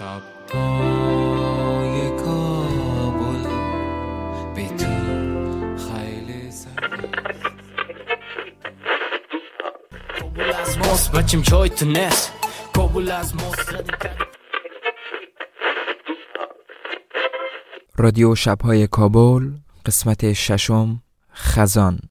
شب. کابل به تو خیلی کابل از ماست بچیم جای تو نست کابل از ماست رادیو شبهای کابل قسمت ششم خزان.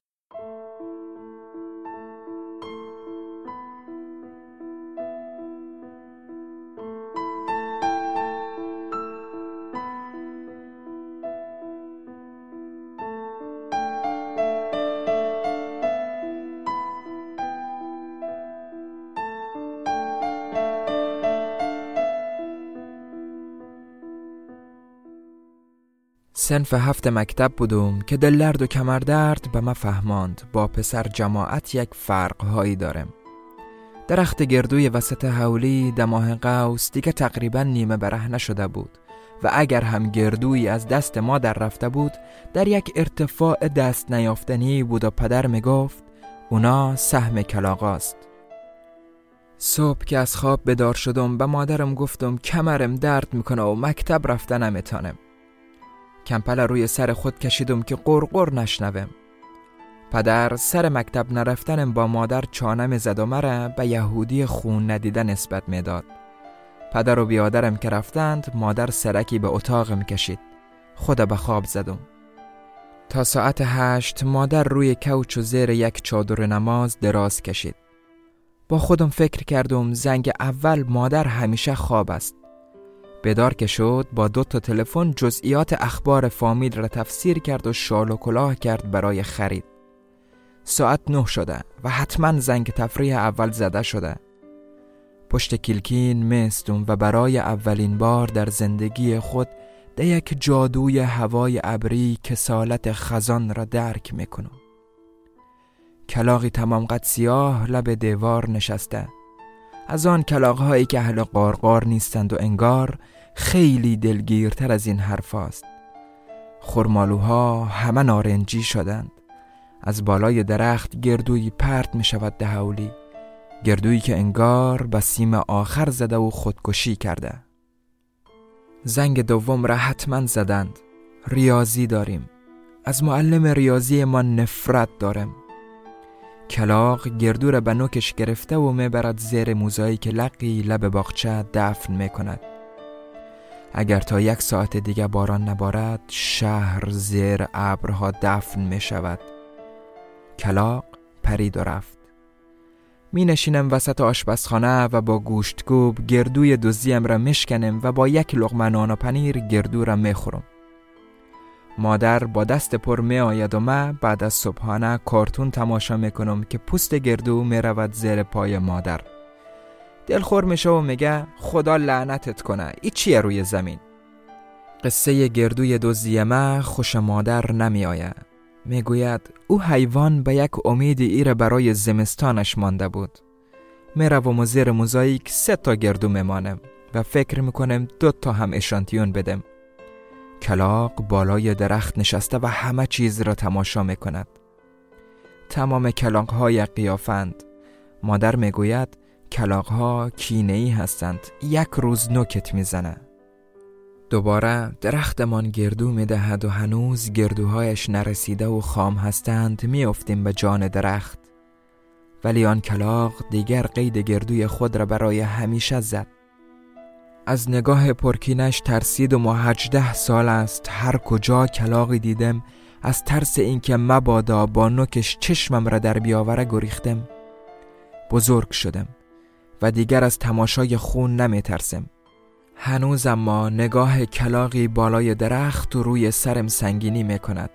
سنف هفت مکتب بودم که دلرد و کمردرد به ما فهماند. با پسر جماعت یک فرقهایی دارم. درخت گردوی وسط حولی دماه قوس دیگه تقریبا نیمه بره نشده بود و اگر هم گردویی از دست ما در رفته بود در یک ارتفاع دست نیافتنی بود و پدر می گفت اونا سهم کلاغاست صبح که از خواب بدار شدم به مادرم گفتم کمرم درد می‌کنه و مکتب رفتن نمیتانم کمپل روی سر خود کشیدم که قرقر نشنوم. پدر سر مکتب نرفتنم با مادر چانم زد و مرا به یهودی خون ندیده نسبت می‌داد. پدر و بیادرم که رفتند مادر سرکی به اتاقم کشید. خود به خواب زدم. تا ساعت هشت مادر روی کوچ و زیر یک چادر نماز دراز کشید. با خودم فکر کردم زنگ اول مادر همیشه خواب است. بدار که شد با دو تا تلفن جزئیات اخبار فامیل را تفسیر کرد و شال و کلاه کرد برای خرید. ساعت نه شده و حتما زنگ تفریح اول زده شده. پشت کلکین مستم و برای اولین بار در زندگی خود ده یک جادوی هوای ابری که سالت خزان را درک می‌کنم. کلاقی تمام قد سیاه لب دیوار نشسته. از آن کلاغهایی که اهل قارقار نیستند و انگار خیلی دلگیرتر از این حرف است خرمالوها همه نارنجی شدند. از بالای درخت گردوی پرت می شود دهولی. گردویی که انگار به سیم آخر زده و خودکشی کرده. زنگ دوم را حتما زدند. ریاضی داریم. از معلم ریاضی ما نفرت دارم. کلاق گردو را به نوکش گرفته و می‌برد زیر موزایی که لقی لب باغچه دفن می‌کند. اگر تا یک ساعت دیگه باران نبارد شهر زیر ابرها دفن می شود کلاق پرید و رفت. می نشینم وسط آشپزخانه و با گوشتگوب گردوی دوزیم را مشکنم و با یک لغمه نان و پنیر گردو را می خورم. مادر با دست پر می آید و من بعد از صبحانه کارتون تماشا می کنم که پوست گردو می رود زیر پای مادر. دلخور میشه و میگه خدا لعنتت کنه. ای چیه روی زمین؟ قصه گردوی دزدی ما خوش مادر نمی آید. می‌گوید او حیوان به یک امید ایره برای زمستانش مانده بود. می‌روم و زیر موزاییک سه تا گردو میمانم و فکر می‌کنم دو تا هم اشانتیون بدم. کلاق بالای درخت نشسته و همه چیز را تماشا می‌کند. تمام کلاق های قیافند. مادر می‌گوید کلاق ها کینه ای هستند. یک روز نوکت می‌زنه. دوباره درختمان گردو می‌دهد و هنوز گردوهایش نرسیده و خام هستند میافتیم به جان درخت. ولی آن کلاق دیگر قید گردوی خود را برای همیشه زد. از نگاه پرکینش ترسید و ما هجده سال است. هر کجا کلاقی دیدم از ترس اینکه مبادا با نوکش چشمم را در بیاوره گریختم. بزرگ شدم و دیگر از تماشای خون نمی ترسم هنوز اما نگاه کلاقی بالای درخت و روی سرم سنگینی می کند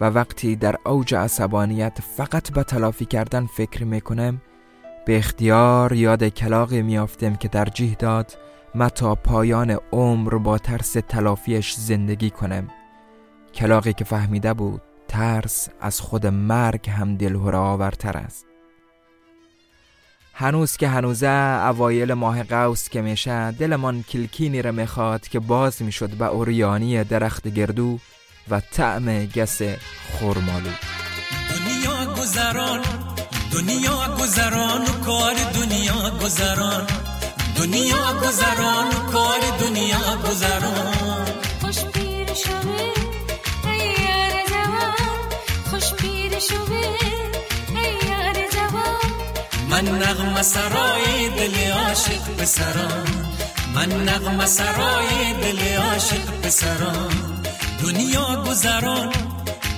و وقتی در اوج عصبانیت فقط به تلافی کردن فکر می کنم به اختیار یاد کلاقی میافتم که ترجیح داد ما تا پایان عمر با ترس تلافیش زندگی کنم. کلاقی که فهمیده بود ترس از خود مرگ هم دلهور آورتر است. هنوز که هنوزه اوایل ماه قوس که میشه دلمان کلکینی را می‌خواد که باز می‌شد به اوریانی درخت گردو و طعم گس خورمالو دنیا گذران دنیا گذران کار دنیا گذران. دنیا گذران کار دنیا گذران. خوش پیر شوه ای یار جوان. خوش پیر شوه ای یار جوان. من نغم سرای دل عاشق پسران. من نغم سرای دل عاشق پسران. دنیا گذران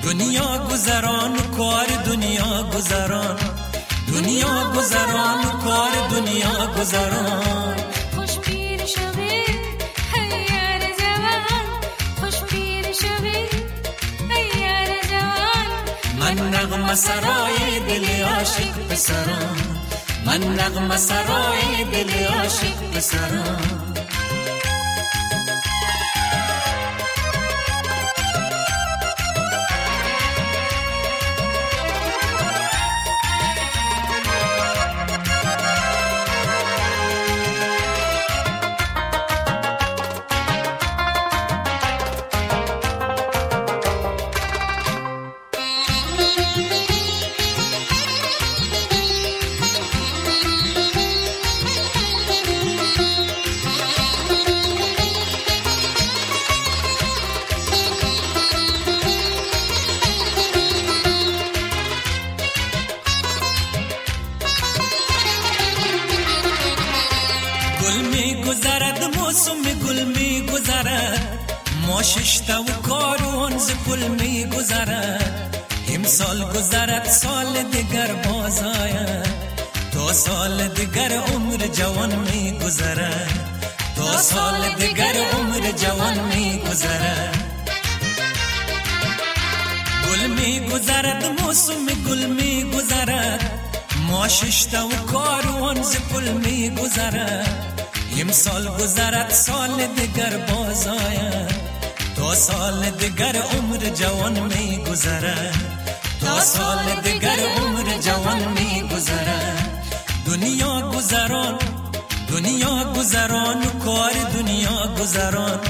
دنیا گذران کار دنیا گذران. دنیا گذران کار دنیا گذران. خوش پیر شوه ای یار جوان. خوش پیر جوان. من نغم سرای دل عاشق پسران من نغم سرای دل عاشق پسران سال دیگر باز آید تا سال دیگر عمر جوان می گذرد تا سال دیگر عمر جوان می گذرد گل می گذرد موسم گل می گذرد ما ششتا و کاروان ز گل می گذرد امسال گذرد سال دیگر باز آید تا سال دیگر سال دیگر عمر جوان می گذرد. دنیا گذران دنیا گذران و کار دنیا گذران.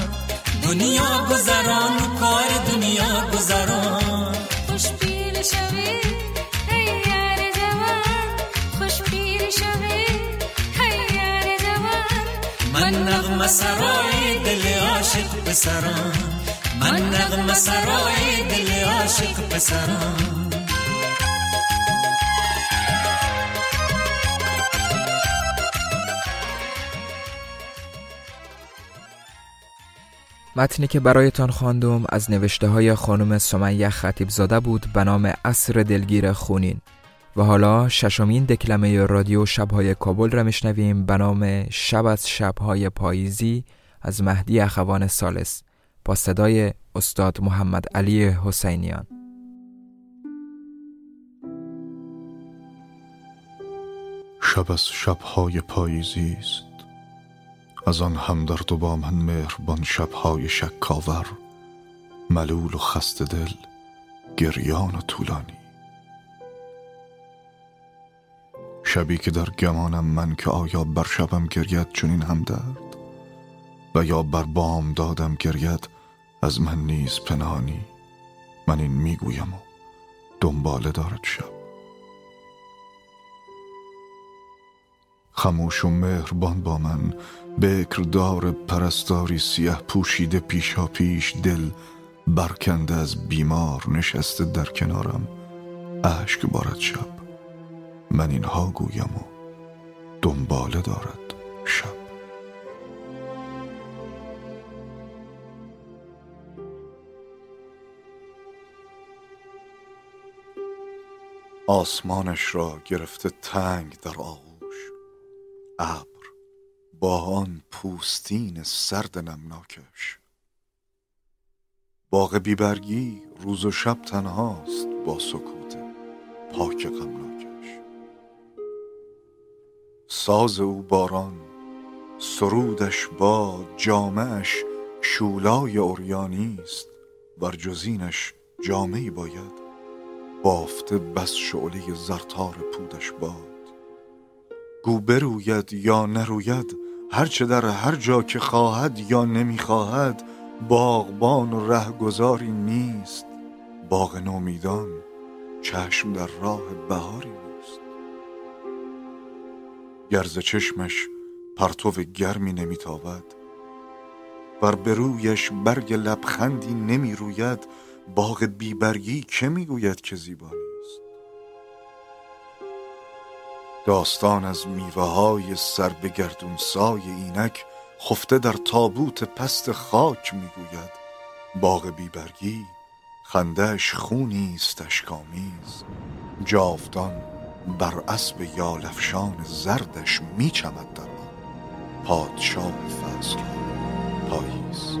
دنیا گذران و کار دنیا گذران. خوش پیر شوه ای یار جوان. خوش پیر شوه ای یار جوان. من نغم سرای دل عاشق پسران. من نغم سرای دل عاشق پسران. متنی که برایتان خواندم از نوشته های خانم سمیه خطیب زاده بود به نام اصر دلگیر خونین و حالا ششمین دکلمه رادیو شبهای کابل را میشنویم به نام شب از شبهای پاییزی از مهدی اخوان سالس با صدای استاد محمد علی حسینیان. شب از شبهای پاییزی است. از آن همدرد و با من مهربان شبهای شکاور ملول و خسته دل گریان و طولانی. شبی که در گمانم من که آیا بر شبم گرید چنین همدرد؟ و یا بر بام دادم گرید از من نیز پنهانی. من این می‌گویم و دنباله دارد شب. خموش و مهربان با من. بکر دار پرستاری سیه پوشیده پیشا پیش دل. برکنده از بیمار نشسته در کنارم. اشک بارد شب. من اینها گویم و دنباله دارد شب. آسمانش را گرفته تنگ در آغوش. ابر با آن پوستین سرد نمناکش. باغ بیبرگی روز و شب تنهاست با سکوت پاک غمناکش. ساز او باران سرودش با جامعش شولای اوریانی است بر جزینش جامعی باید بافته بس شعله زرتار پودش باد. گو بروید یا نروید هرچه در هر جا که خواهد یا نمی‌خواهد باغبان و رهگذاری نیست. باغ نومیدان چشم در راه بهاری نیست. گرز چشمش پرتو گرمی نمیتابد بر برویش برگ لبخندی نمی روید باغ بیبرگی که می‌گوید که زیبا داستان از میوه های سر به گردون سای اینک خفته در تابوت پست خاک می‌گوید. باغ بیبرگی خندش خونی است اشکامیز جاودان بر اسب یالفشان زردش میچمد در آن. پادشاه فصل پاییز.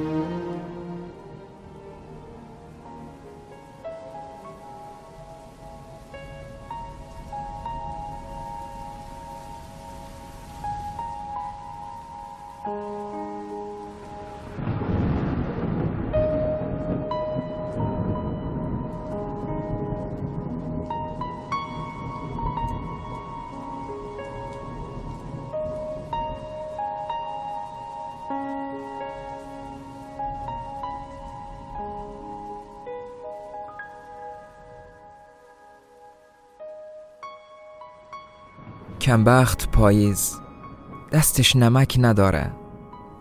کمبخت پاییز. دستش نمک نداره.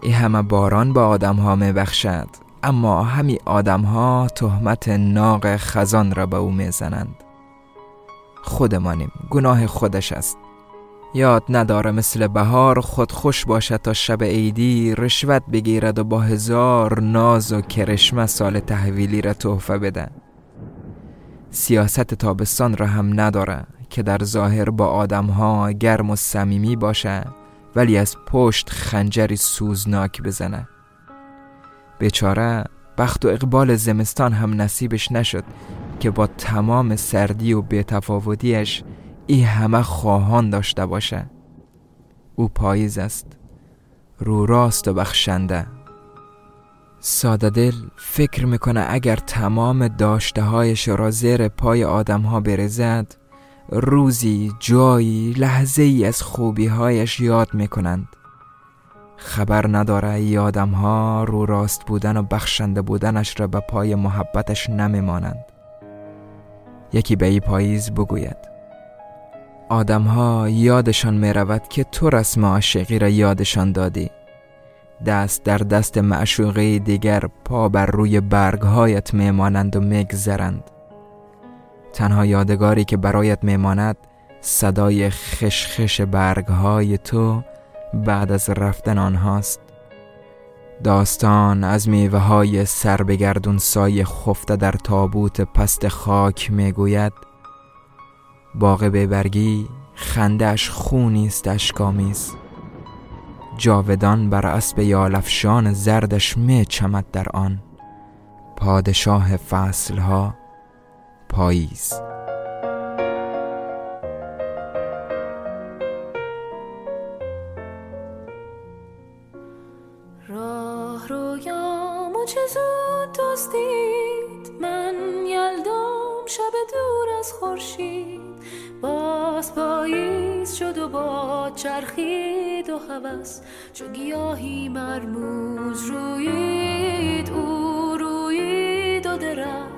ای همه باران به آدم ها می بخشد. اما همی آدم ها تهمت ناق خزان را به او می‌زنند خودمانیم. گناه خودش است. یاد نداره مثل بهار خود خوش باشد تا شب عیدی رشوت بگیرد و با هزار ناز و کرشمه سال تحویلی را تحفه بده. سیاست تابستان را هم نداره. که در ظاهر با آدمها گرم و صمیمی باشه ولی از پشت خنجری سوزناک بزنه بیچاره بخت و اقبال زمستان هم نصیبش نشد که با تمام سردی و بیتفاوتیش ای همه خواهان داشته باشه او پاییز است رو راست و بخشنده. ساده دل فکر می‌کنه اگر تمام داشته هایش را زیر پای آدم ها برزد روزی جایی لحظه ای از خوبی هایش یاد می‌کنند. خبر نداره ای آدم ها رو راست بودن و بخشنده بودنش را به پای محبتش نمیمانند. یکی به ای پاییز بگوید آدم ها یادشان می رود که تو رسم عاشقی را یادشان دادی. دست در دست معشوقه دیگر پا بر روی برگهایت میمانند و میگذرند. تنها یادگاری که برایت میماند صدای خشخش برگهای تو بعد از رفتن آنهاست. داستان از میوه های سر بگردون سایه خفته در تابوت پست خاک می‌گوید باغ ببرگی خندش خونی است اشکامیز جاودان بر اسب یالفشان زردش می چمد در آن. پادشاه فصلها پاییز. راه رویامو چه زود دزدید. من یلدام شب دور از خورشید. باز پاییز شد و با چرخید و هوس. چو گیاهی مرموز رویید او رویید و درخت.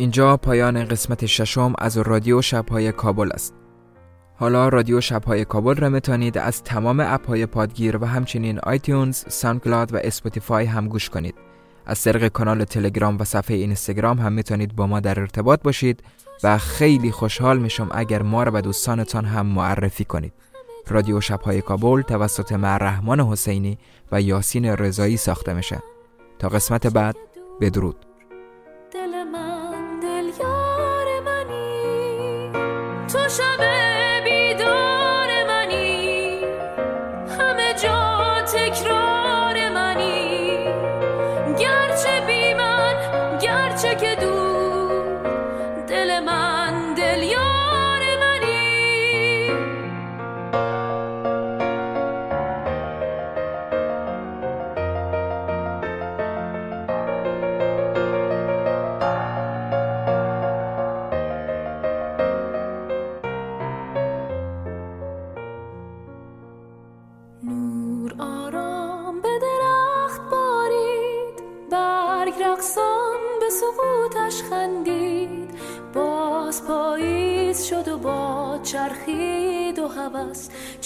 اینجا پایان قسمت ششم از رادیو شبهای کابل است. حالا رادیو شبهای کابل را می‌تونید از تمام اپهای پادگیر و همچنین آیتیونز، ساندکلاد و اسپوتیفای هم گوش کنید. از طریق کانال تلگرام و صفحه اینستاگرام هم می‌تونید با ما در ارتباط باشید و خیلی خوشحال میشم اگر ما را به دوستانتان هم معرفی کنید. رادیو شبهای کابل توسط معرحمان حسینی و یاسین رضایی ساخته میشه. تا قسمت بعد بدرود.